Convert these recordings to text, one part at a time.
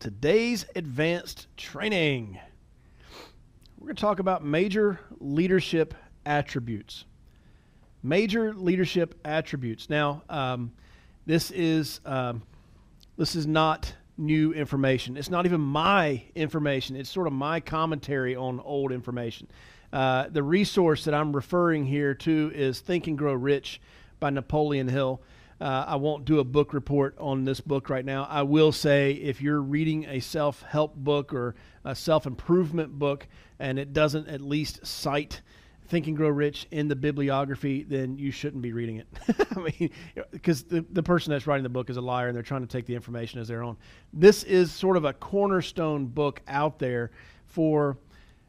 Today's advanced training. We're going to talk about major leadership attributes. Major leadership attributes. Now, um, this is um, this is not new information. It's not even my information. It's sort of my commentary on old information. Uh, the resource that I'm referring here to is Think and Grow Rich by Napoleon Hill. Uh, I won't do a book report on this book right now. I will say if you're reading a self help book or a self improvement book and it doesn't at least cite Think and Grow Rich in the bibliography, then you shouldn't be reading it. I mean, because the, the person that's writing the book is a liar and they're trying to take the information as their own. This is sort of a cornerstone book out there for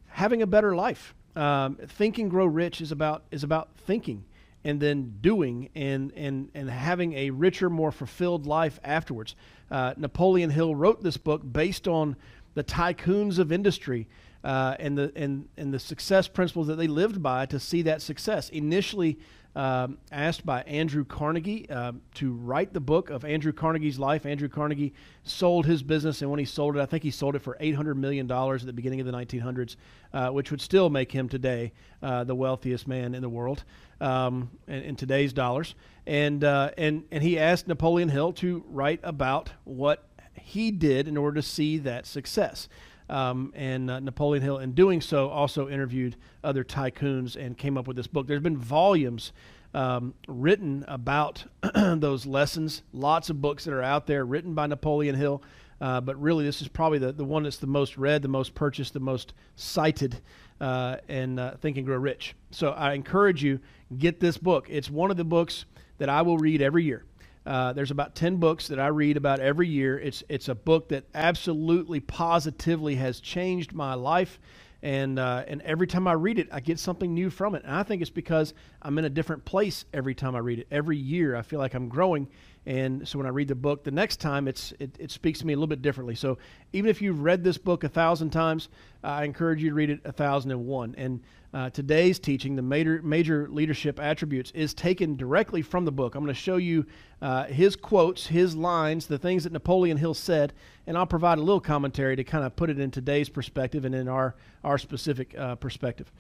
having a better life. Um, Think and Grow Rich is about is about thinking and then doing and, and, and having a richer, more fulfilled life afterwards. Uh, Napoleon Hill wrote this book based on the tycoons of industry uh, and, the, and, and the success principles that they lived by to see that success. Initially, um, asked by Andrew Carnegie uh, to write the book of Andrew Carnegie's life. Andrew Carnegie sold his business, and when he sold it, I think he sold it for $800 million at the beginning of the 1900s, uh, which would still make him today uh, the wealthiest man in the world um, in, in, today's dollars. And, uh, and, and he asked Napoleon Hill to write about what he did in order to see that success. Um, and uh, Napoleon Hill, in doing so, also interviewed other tycoons and came up with this book. There's been volumes um, written about those lessons, lots of books that are out there written by Napoleon Hill. Uh, but really, this is probably the, the one that's the most read, the most purchased, the most cited uh, in uh, Think and Grow Rich. So I encourage you, get this book. It's one of the books that I will read every year. Uh, there's about 10 books that I read about every year. It's, it's a book that absolutely, positively has changed my life. And, uh, and every time I read it, I get something new from it. And I think it's because I'm in a different place every time I read it. Every year, I feel like I'm growing. And so when I read the book the next time, it's, it, it speaks to me a little bit differently. So even if you've read this book a thousand times, I encourage you to read it a thousand and one. And uh, today's teaching, the major, major leadership attributes, is taken directly from the book. I'm going to show you uh, his quotes, his lines, the things that Napoleon Hill said, and I'll provide a little commentary to kind of put it in today's perspective and in our, our specific uh, perspective.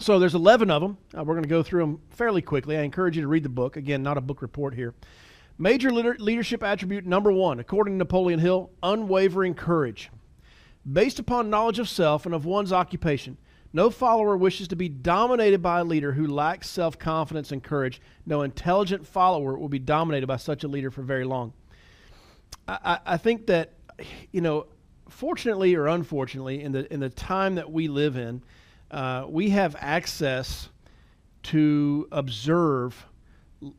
So there's 11 of them. Uh, we're going to go through them fairly quickly. I encourage you to read the book. Again, not a book report here. Major leadership attribute number one, according to Napoleon Hill, unwavering courage. Based upon knowledge of self and of one's occupation, no follower wishes to be dominated by a leader who lacks self confidence and courage. No intelligent follower will be dominated by such a leader for very long. I, I think that, you know, fortunately or unfortunately, in the, in the time that we live in, uh, we have access to observe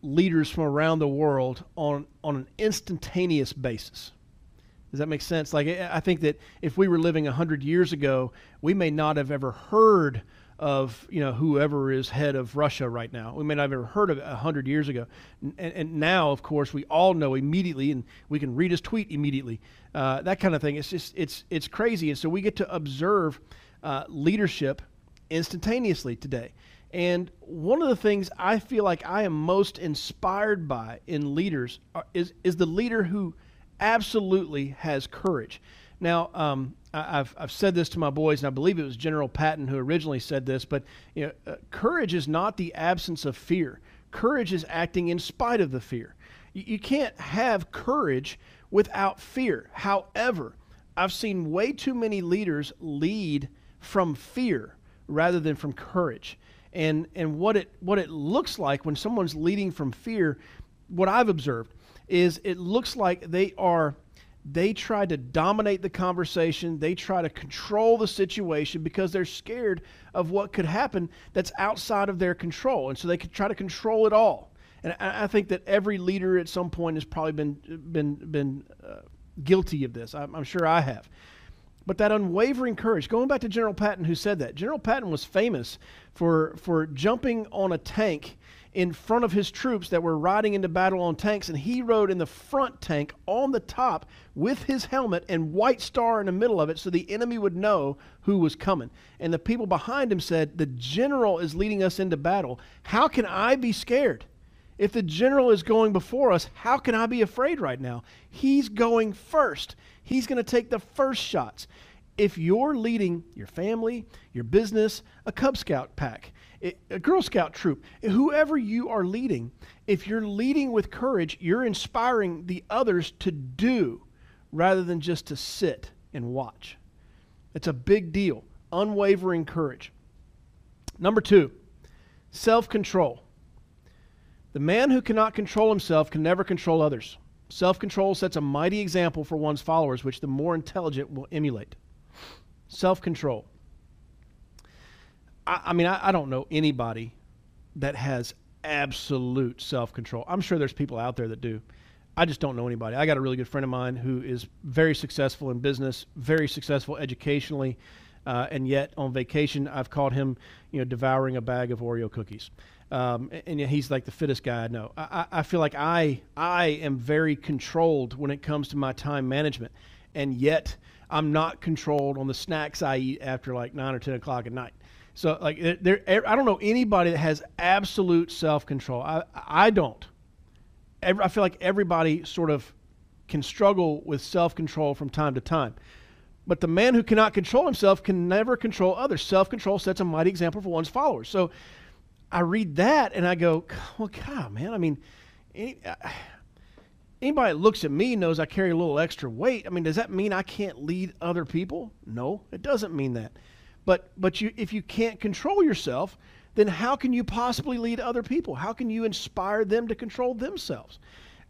leaders from around the world on, on an instantaneous basis. Does that make sense? Like, I think that if we were living 100 years ago, we may not have ever heard of, you know, whoever is head of Russia right now. We may not have ever heard of it 100 years ago. And, and now, of course, we all know immediately, and we can read his tweet immediately. Uh, that kind of thing. It's just, it's, it's crazy. And so we get to observe uh, leadership instantaneously today. And one of the things I feel like I am most inspired by in leaders is, is the leader who – absolutely has courage. Now, um, I, have I've said this to my boys, and I believe it was General Patton who originally said this, but you know, uh, courage is not the absence of fear. Courage is acting in spite of the fear. You, you can't have courage without fear. However, I've seen way too many leaders lead from fear rather than from courage. And, and what, it, what it looks like when someone's leading from fear, what I've observed is it looks like they are they try to dominate the conversation. They try to control the situation because they're scared of what could happen that's outside of their control. And so they could try to control it all. And I, I think that every leader at some point has probably been, been, been uh, guilty of this. I'm, I'm sure I have. But that unwavering courage, going back to General Patton, who said that, General Patton was famous for, for jumping on a tank in front of his troops that were riding into battle on tanks, and he rode in the front tank on the top with his helmet and white star in the middle of it so the enemy would know who was coming. And the people behind him said, The general is leading us into battle. How can I be scared? If the general is going before us, how can I be afraid right now? He's going first. He's going to take the first shots. If you're leading your family, your business, a Cub Scout pack, a Girl Scout troop, whoever you are leading, if you're leading with courage, you're inspiring the others to do rather than just to sit and watch. It's a big deal. Unwavering courage. Number two, self control. The man who cannot control himself can never control others. Self control sets a mighty example for one's followers, which the more intelligent will emulate. Self control. I, I mean, I, I don't know anybody that has absolute self control. I'm sure there's people out there that do. I just don't know anybody. I got a really good friend of mine who is very successful in business, very successful educationally, uh, and yet on vacation I've caught him, you know, devouring a bag of Oreo cookies. Um, and, and he's like the fittest guy I know. I, I feel like I I am very controlled when it comes to my time management, and yet I'm not controlled on the snacks I eat after like nine or ten o'clock at night. So like there, I don't know anybody that has absolute self control. I I don't. I feel like everybody sort of can struggle with self control from time to time. But the man who cannot control himself can never control others. Self control sets a mighty example for one's followers. So I read that and I go, well, God, man. I mean, uh, anybody that looks at me knows I carry a little extra weight. I mean, does that mean I can't lead other people? No, it doesn't mean that. But but you if you can't control yourself, then how can you possibly lead other people? How can you inspire them to control themselves?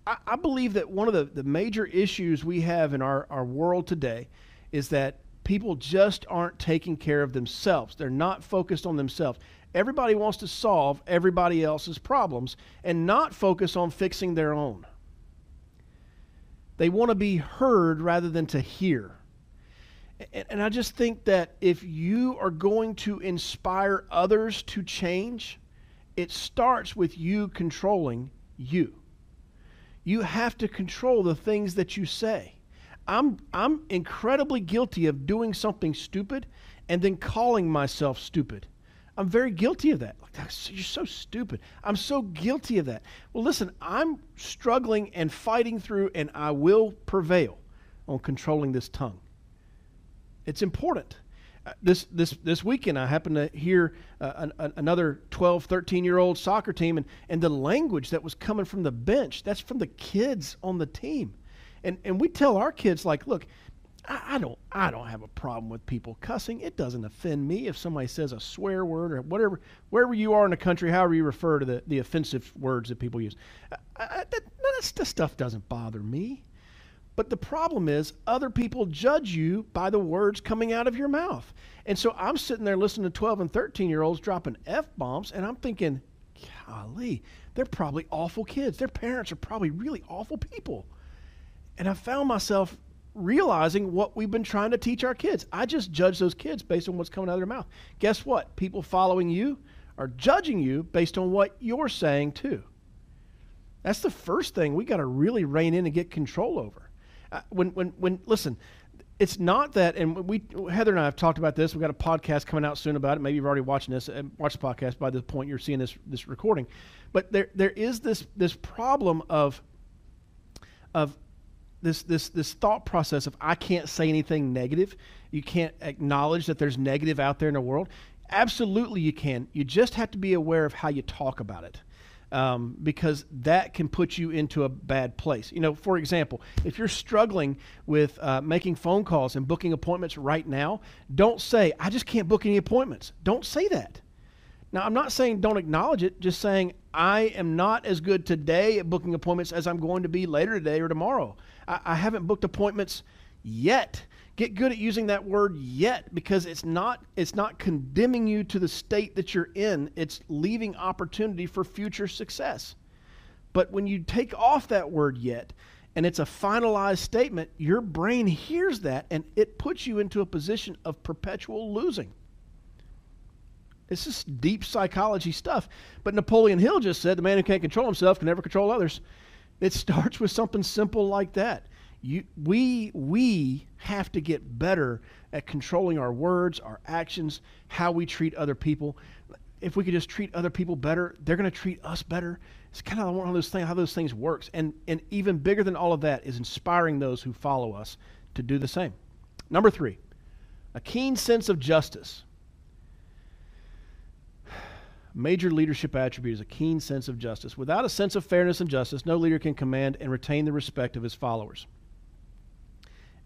I, I believe that one of the, the major issues we have in our, our world today is that people just aren't taking care of themselves. They're not focused on themselves. Everybody wants to solve everybody else's problems and not focus on fixing their own. They want to be heard rather than to hear. And I just think that if you are going to inspire others to change, it starts with you controlling you. You have to control the things that you say. I'm, I'm incredibly guilty of doing something stupid and then calling myself stupid. I'm very guilty of that. Like, you're so stupid. I'm so guilty of that. Well, listen, I'm struggling and fighting through, and I will prevail on controlling this tongue. It's important. Uh, this, this, this weekend, I happened to hear uh, an, an, another 12, 13 year old soccer team, and, and the language that was coming from the bench, that's from the kids on the team. And, and we tell our kids, like, look, I, I don't, I don't have a problem with people cussing. It doesn't offend me if somebody says a swear word or whatever, wherever you are in the country, however you refer to the, the offensive words that people use. I, I, that, that stuff doesn't bother me. But the problem is, other people judge you by the words coming out of your mouth. And so I'm sitting there listening to 12 and 13 year olds dropping F bombs, and I'm thinking, golly, they're probably awful kids. Their parents are probably really awful people. And I found myself realizing what we've been trying to teach our kids. I just judge those kids based on what's coming out of their mouth. Guess what? People following you are judging you based on what you're saying, too. That's the first thing we got to really rein in and get control over. Uh, when when when listen, it's not that, and we Heather and I have talked about this. We've got a podcast coming out soon about it. Maybe you've already watching this, and uh, watched the podcast by the point you're seeing this this recording. But there there is this this problem of of this this this thought process of I can't say anything negative. You can't acknowledge that there's negative out there in the world. Absolutely, you can. You just have to be aware of how you talk about it um, because that can put you into a bad place. You know, for example, if you're struggling with uh, making phone calls and booking appointments right now, don't say, I just can't book any appointments. Don't say that. Now, I'm not saying don't acknowledge it, just saying I am not as good today at booking appointments as I'm going to be later today or tomorrow. I, I haven't booked appointments yet. Get good at using that word yet because it's not it's not condemning you to the state that you're in. It's leaving opportunity for future success. But when you take off that word yet and it's a finalized statement, your brain hears that and it puts you into a position of perpetual losing. It's just deep psychology stuff. But Napoleon Hill just said the man who can't control himself can never control others. It starts with something simple like that. You, we, we have to get better at controlling our words, our actions, how we treat other people. If we could just treat other people better, they're going to treat us better. It's kind of one of those things, how those things works. And, and even bigger than all of that is inspiring those who follow us to do the same. Number three, a keen sense of justice. Major leadership attribute is a keen sense of justice. Without a sense of fairness and justice, no leader can command and retain the respect of his followers.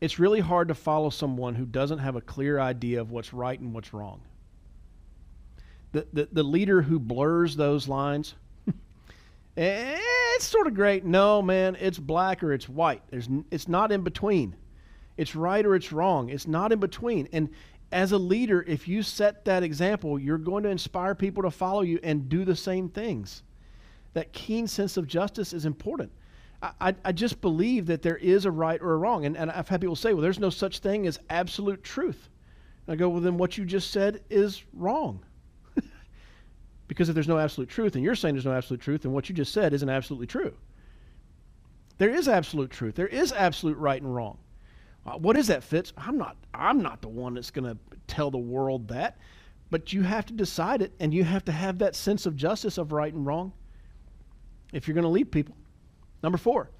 It's really hard to follow someone who doesn't have a clear idea of what's right and what's wrong. The, the, the leader who blurs those lines, eh, it's sort of great. No, man, it's black or it's white. There's, it's not in between. It's right or it's wrong. It's not in between. And as a leader, if you set that example, you're going to inspire people to follow you and do the same things. That keen sense of justice is important. I, I just believe that there is a right or a wrong. And, and I've had people say, well, there's no such thing as absolute truth. And I go, well, then what you just said is wrong. because if there's no absolute truth, and you're saying there's no absolute truth, then what you just said isn't absolutely true. There is absolute truth. There is absolute right and wrong. Uh, what is that, Fitz? I'm not. I'm not the one that's going to tell the world that, but you have to decide it, and you have to have that sense of justice of right and wrong. If you're going to lead people. Number four,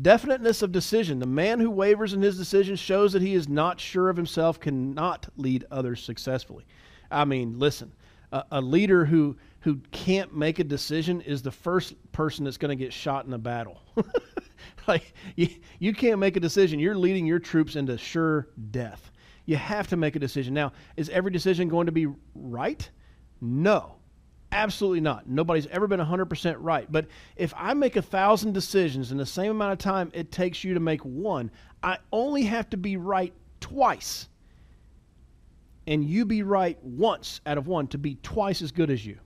definiteness of decision. The man who wavers in his decision shows that he is not sure of himself, cannot lead others successfully. I mean, listen, a, a leader who who can't make a decision is the first person that's going to get shot in a battle. like you, you can't make a decision. You're leading your troops into sure death. You have to make a decision. Now, is every decision going to be right? No. Absolutely not. Nobody's ever been 100% right. But if I make a thousand decisions in the same amount of time it takes you to make one, I only have to be right twice. And you be right once out of one to be twice as good as you.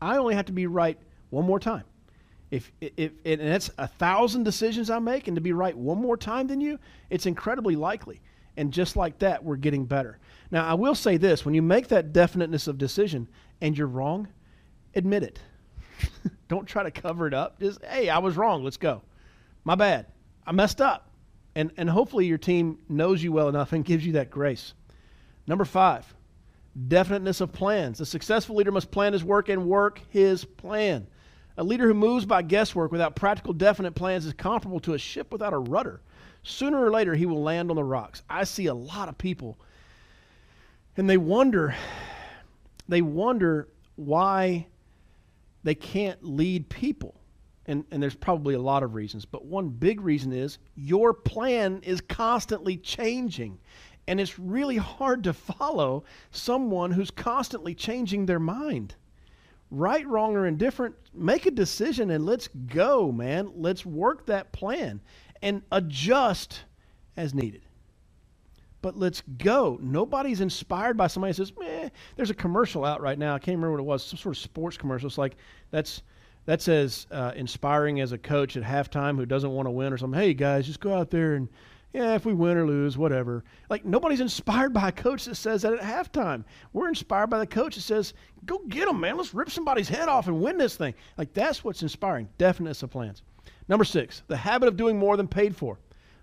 I only have to be right one more time. If, if and that's a thousand decisions I make, and to be right one more time than you, it's incredibly likely. And just like that, we're getting better. Now, I will say this when you make that definiteness of decision and you're wrong, admit it. Don't try to cover it up. Just, hey, I was wrong. Let's go. My bad. I messed up. And, and hopefully your team knows you well enough and gives you that grace. Number five, definiteness of plans. The successful leader must plan his work and work his plan. A leader who moves by guesswork without practical, definite plans is comparable to a ship without a rudder. Sooner or later, he will land on the rocks. I see a lot of people, and they wonder, they wonder why they can't lead people. And, and there's probably a lot of reasons, but one big reason is your plan is constantly changing. And it's really hard to follow someone who's constantly changing their mind right, wrong, or indifferent, make a decision and let's go, man. Let's work that plan and adjust as needed. But let's go. Nobody's inspired by somebody who says, "Meh." There's a commercial out right now. I can't remember what it was. Some sort of sports commercial. It's like that's that's as uh, inspiring as a coach at halftime who doesn't want to win or something. Hey guys, just go out there and yeah, if we win or lose, whatever. Like nobody's inspired by a coach that says that at halftime. We're inspired by the coach that says, "Go get them, man. Let's rip somebody's head off and win this thing." Like that's what's inspiring. Definiteness of plans. Number six, the habit of doing more than paid for.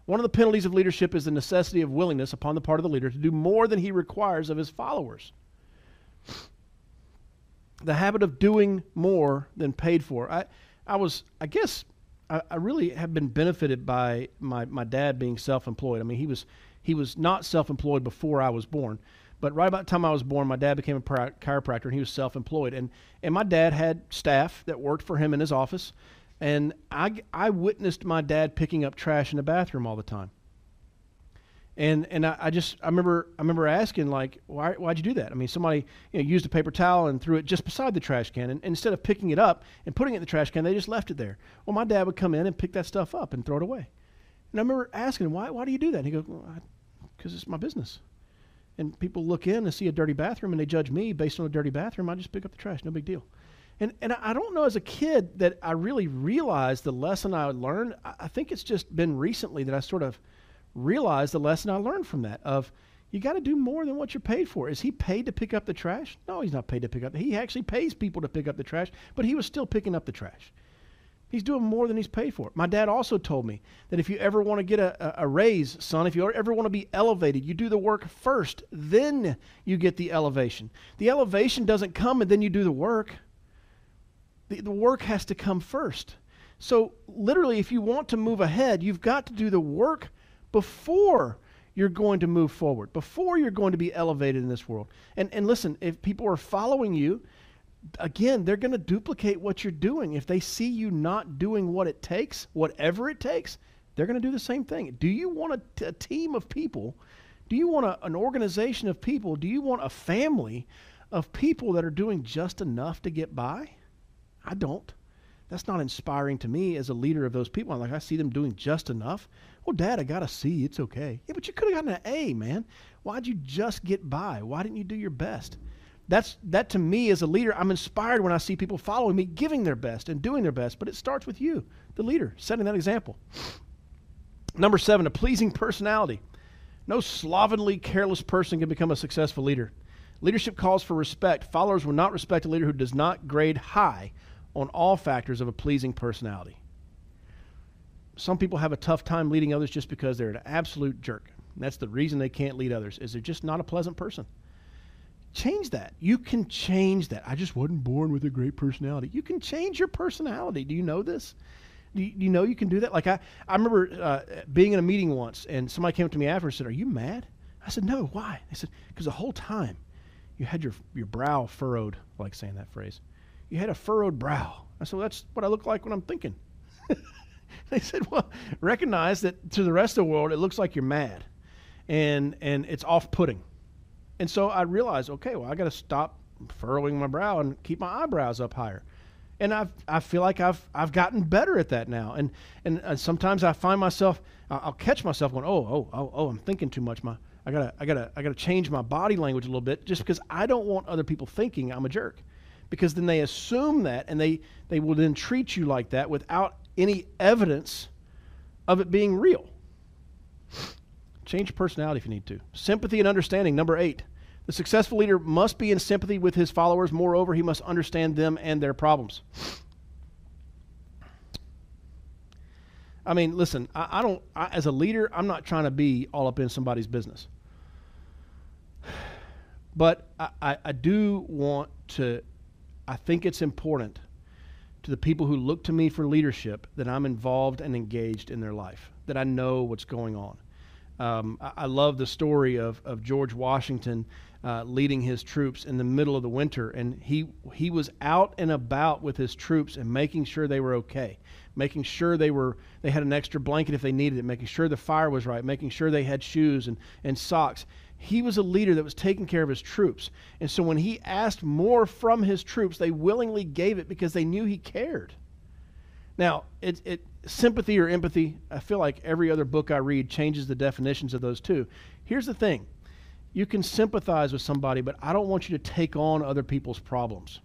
One of the penalties of leadership is the necessity of willingness upon the part of the leader to do more than he requires of his followers. The habit of doing more than paid for. I, I was, I guess, I, I really have been benefited by my, my dad being self-employed. I mean, he was he was not self-employed before I was born, but right about the time I was born, my dad became a chiropractor and he was self-employed. And and my dad had staff that worked for him in his office, and I I witnessed my dad picking up trash in the bathroom all the time. And and I, I, just I remember I remember asking like why why'd you do that? I mean somebody you know, used a paper towel and threw it just beside the trash can, and, and, instead of picking it up and putting it in the trash can, they just left it there. Well, my dad would come in and pick that stuff up and throw it away. And I remember asking him why why do you do that? And he goes because well, it's my business. And people look in and see a dirty bathroom and they judge me based on a dirty bathroom. I just pick up the trash, no big deal. And and I don't know as a kid that I really realized the lesson I learned. I think it's just been recently that I sort of realize the lesson I learned from that of You got to do more than what you're paid for. Is he paid to pick up the trash? No, he's not paid to pick up. He actually pays people to pick up the trash, but he was still picking up the trash. He's doing more than he's paid for. My dad also told me that if you ever want to get a, a, raise, son, if you ever want to be elevated, you do the work first, then you get the elevation. The elevation doesn't come and then you do the work. The, the work has to come first. So, literally, if you want to move ahead, you've got to do the work before you're going to move forward, before you're going to be elevated in this world. And, and listen, if people are following you, again, they're going to duplicate what you're doing. If they see you not doing what it takes, whatever it takes, they're going to do the same thing. Do you want a, t- a team of people? Do you want a, an organization of people? Do you want a family of people that are doing just enough to get by? I don't. That's not inspiring to me as a leader of those people. I'm like, I see them doing just enough. Well, Dad, I got a C. It's okay. Yeah, but you could have gotten an A, man. Why'd you just get by? Why didn't you do your best? That's that to me as a leader, I'm inspired when I see people following me, giving their best and doing their best. But it starts with you, the leader, setting that example. Number seven, a pleasing personality. No slovenly, careless person can become a successful leader. Leadership calls for respect. Followers will not respect a leader who does not grade high on all factors of a pleasing personality. Some people have a tough time leading others just because they're an absolute jerk. that's the reason they can't lead others is they're just not a pleasant person. Change that. You can change that. I just wasn't born with a great personality. You can change your personality. Do you know this? Do you, do you know you can do that? Like I, I remember uh, being in a meeting once, and somebody came up to me after and said, "Are you mad?" I said, "No. Why?" They said, "Because the whole time you had your your brow furrowed." I like saying that phrase. You had a furrowed brow. I said, well, "That's what I look like when I'm thinking." they said, "Well, recognize that to the rest of the world, it looks like you're mad, and and it's off-putting." And so I realized, okay, well, I got to stop furrowing my brow and keep my eyebrows up higher. And I've, I feel like I've I've gotten better at that now. And and uh, sometimes I find myself I'll catch myself going, oh oh oh oh, I'm thinking too much. My I gotta I gotta I gotta change my body language a little bit just because I don't want other people thinking I'm a jerk. Because then they assume that and they they will then treat you like that without any evidence of it being real. Change your personality if you need to. Sympathy and understanding. Number eight. The successful leader must be in sympathy with his followers. Moreover, he must understand them and their problems. I mean, listen, I, I don't, I, as a leader, I'm not trying to be all up in somebody's business. But I, I do want to, I think it's important to the people who look to me for leadership that I'm involved and engaged in their life, that I know what's going on. Um, I, I, love the story of, of George Washington uh, leading his troops in the middle of the winter, and he he was out and about with his troops and making sure they were okay, making sure they were they had an extra blanket if they needed it, making sure the fire was right, making sure they had shoes and, and socks. He was a leader that was taking care of his troops, and so when he asked more from his troops, they willingly gave it because they knew he cared. Now, it, it sympathy or empathy, I feel like every other book I read changes the definitions of those two. Here's the thing you can sympathize with somebody, but I don't want you to take on other people's problems.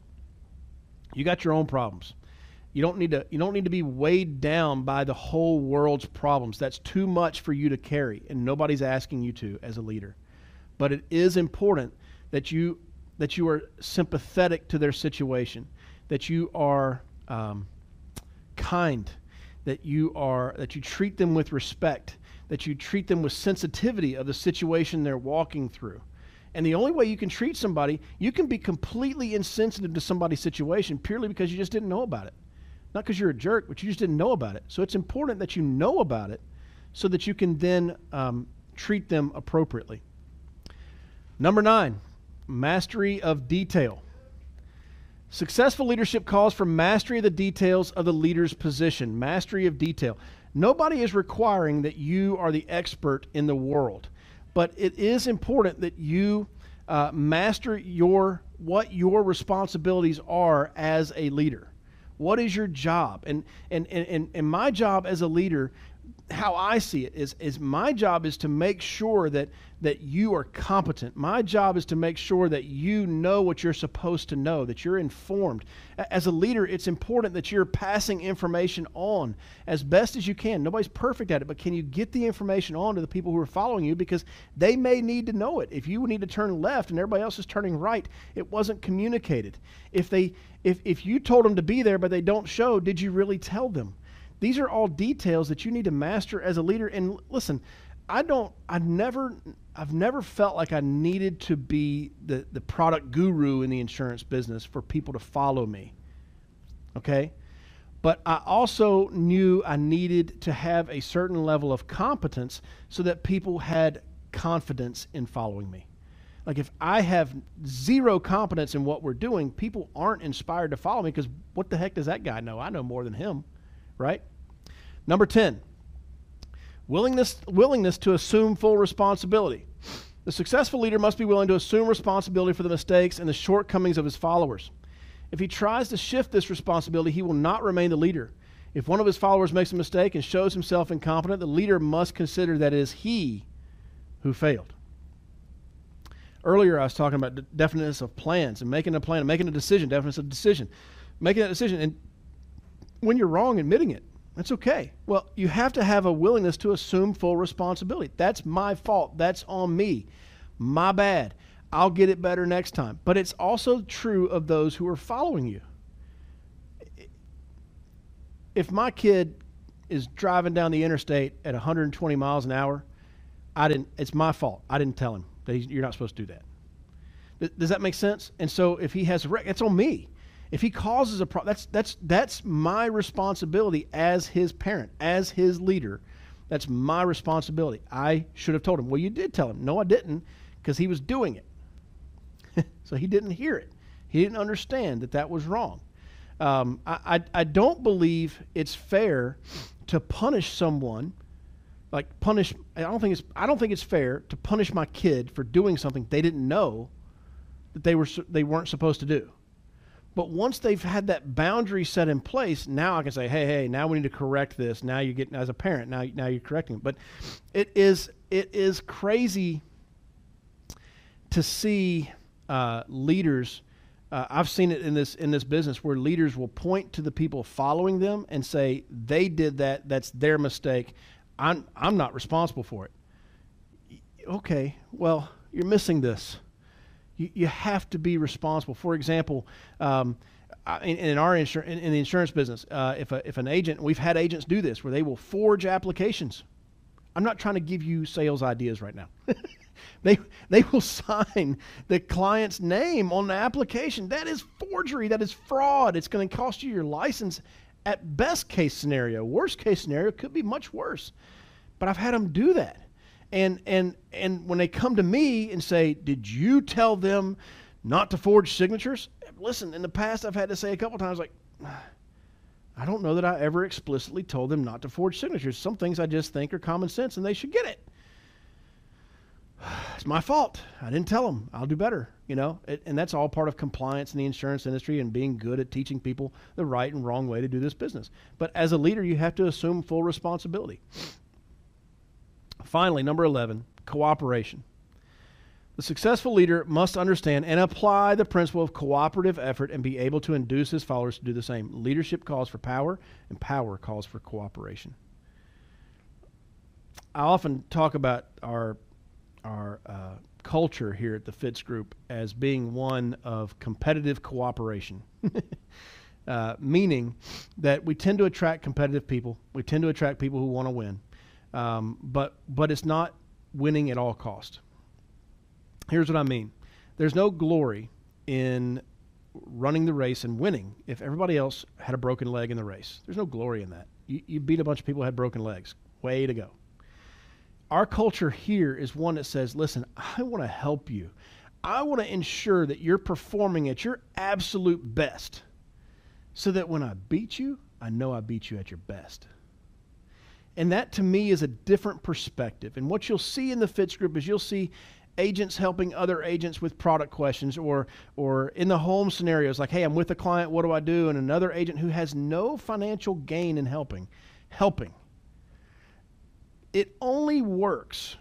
You got your own problems. You don't need to you don't need to be weighed down by the whole world's problems. That's too much for you to carry, and nobody's asking you to as a leader. But it is important that you that you are sympathetic to their situation, that you are um, kind that you are that you treat them with respect, that you treat them with sensitivity of the situation they're walking through. And the only way you can treat somebody, you can be completely insensitive to somebody's situation purely because you just didn't know about it. Not because you're a jerk, but you just didn't know about it. So it's important that you know about it so that you can then um, treat them appropriately. Number nine, mastery of detail. Successful leadership calls for mastery of the details of the leader's position, mastery of detail. Nobody is requiring that you are the expert in the world, but it is important that you uh, master your what your responsibilities are as a leader. What is your job? And, and, and, and my job as a leader how I see it is is my job is to make sure that that you are competent. My job is to make sure that you know what you're supposed to know, that you're informed. As a leader, it's important that you're passing information on as best as you can. Nobody's perfect at it, but can you get the information on to the people who are following you because they may need to know it. If you need to turn left and everybody else is turning right, it wasn't communicated. If they if if you told them to be there but they don't show, did you really tell them? These are all details that you need to master as a leader. And listen, I don't, I've never, I've never felt like I needed to be the, the product guru in the insurance business for people to follow me. Okay? But I also knew I needed to have a certain level of competence so that people had confidence in following me. Like if I have zero competence in what we're doing, people aren't inspired to follow me because what the heck does that guy know? I know more than him, right? Number 10, willingness, willingness to assume full responsibility. The successful leader must be willing to assume responsibility for the mistakes and the shortcomings of his followers. If he tries to shift this responsibility, he will not remain the leader. If one of his followers makes a mistake and shows himself incompetent, the leader must consider that it is he who failed. Earlier, I was talking about definiteness of plans and making a plan, and making a decision, definiteness of decision, making that decision, and when you're wrong, admitting it. That's okay. Well, you have to have a willingness to assume full responsibility. That's my fault. That's on me. My bad. I'll get it better next time. But it's also true of those who are following you. If my kid is driving down the interstate at 120 miles an hour, I didn't. It's my fault. I didn't tell him that you're not supposed to do that. Does that make sense? And so if he has a wreck, it's on me. If he causes a problem, that's that's that's my responsibility as his parent, as his leader. That's my responsibility. I should have told him. Well, you did tell him. No, I didn't, because he was doing it. so he didn't hear it. He didn't understand that that was wrong. Um, I, I, I don't believe it's fair to punish someone like punish I don't think it's I don't think it's fair to punish my kid for doing something they didn't know that they were they weren't supposed to do. But once they've had that boundary set in place, now I can say, hey, hey, now we need to correct this. Now you get as a parent, now now you're correcting it. But it is it is crazy to see uh, leaders. Uh, I've seen it in this in this business where leaders will point to the people following them and say they did that. That's their mistake. I'm I'm not responsible for it. Okay, well you're missing this you, you have to be responsible. For example, um, in, in, our insur- in, in, the insurance business, uh, if, a, if an agent, we've had agents do this where they will forge applications. I'm not trying to give you sales ideas right now. they, they will sign the client's name on the application. That is forgery. That is fraud. It's going to cost you your license at best case scenario. Worst case scenario could be much worse. But I've had them do that. And and and when they come to me and say, "Did you tell them not to forge signatures?" Listen, in the past I've had to say a couple times like I don't know that I ever explicitly told them not to forge signatures. Some things I just think are common sense and they should get it. It's my fault. I didn't tell them. I'll do better, you know? It, and that's all part of compliance in the insurance industry and being good at teaching people the right and wrong way to do this business. But as a leader, you have to assume full responsibility. Finally, number 11, cooperation. The successful leader must understand and apply the principle of cooperative effort and be able to induce his followers to do the same. Leadership calls for power, and power calls for cooperation. I often talk about our our uh, culture here at the Fitz Group as being one of competitive cooperation, uh, meaning that we tend to attract competitive people. We tend to attract people who want to win. Um, but but it's not winning at all cost. Here's what I mean: there's no glory in running the race and winning if everybody else had a broken leg in the race. There's no glory in that. You, you beat a bunch of people who had broken legs. Way to go. Our culture here is one that says, listen, I want to help you. I want to ensure that you're performing at your absolute best so that when I beat you, I know I beat you at your best. And that to me is a different perspective. And what you'll see in the Fitz group is you'll see agents helping other agents with product questions or or in the home scenarios like hey i'm with a client what do i do and another agent who has no financial gain in helping helping it only works.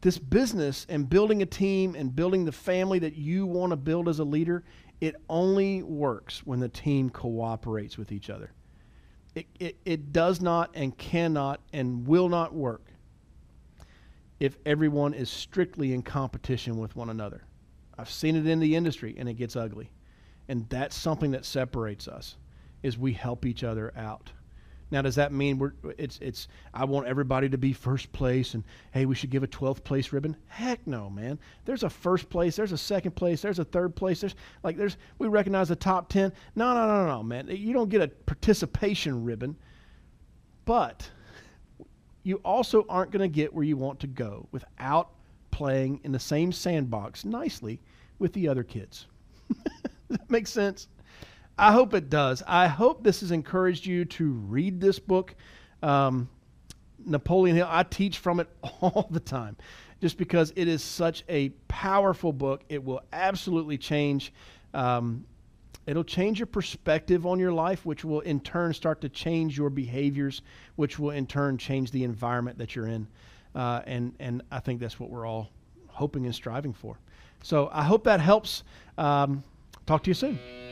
This business and building a team and building the family that you want to build as a leader, it only works when the team cooperates with each other. It, it, it does not and cannot and will not work if everyone is strictly in competition with one another. I've seen it in the industry and it gets ugly. And that's something that separates us is we help each other out. Now, does that mean we're it's it's I want everybody to be first place and hey, we should give a 12th place ribbon? Heck no, man. There's a first place, there's a second place, there's a third place. There's like there's we recognize the top 10. No, no, no, no, man. You don't get a participation ribbon. But you also aren't going to get where you want to go without playing in the same sandbox nicely with the other kids. that makes sense? I hope it does. I hope this has encouraged you to read this book. Um, Napoleon Hill, I teach from it all the time just because it is such a powerful book. It will absolutely change. Um, it'll change your perspective on your life, which will in turn start to change your behaviors, which will in turn change the environment that you're in. Uh, and, and I think that's what we're all hoping and striving for. So I hope that helps. Um, talk to you soon.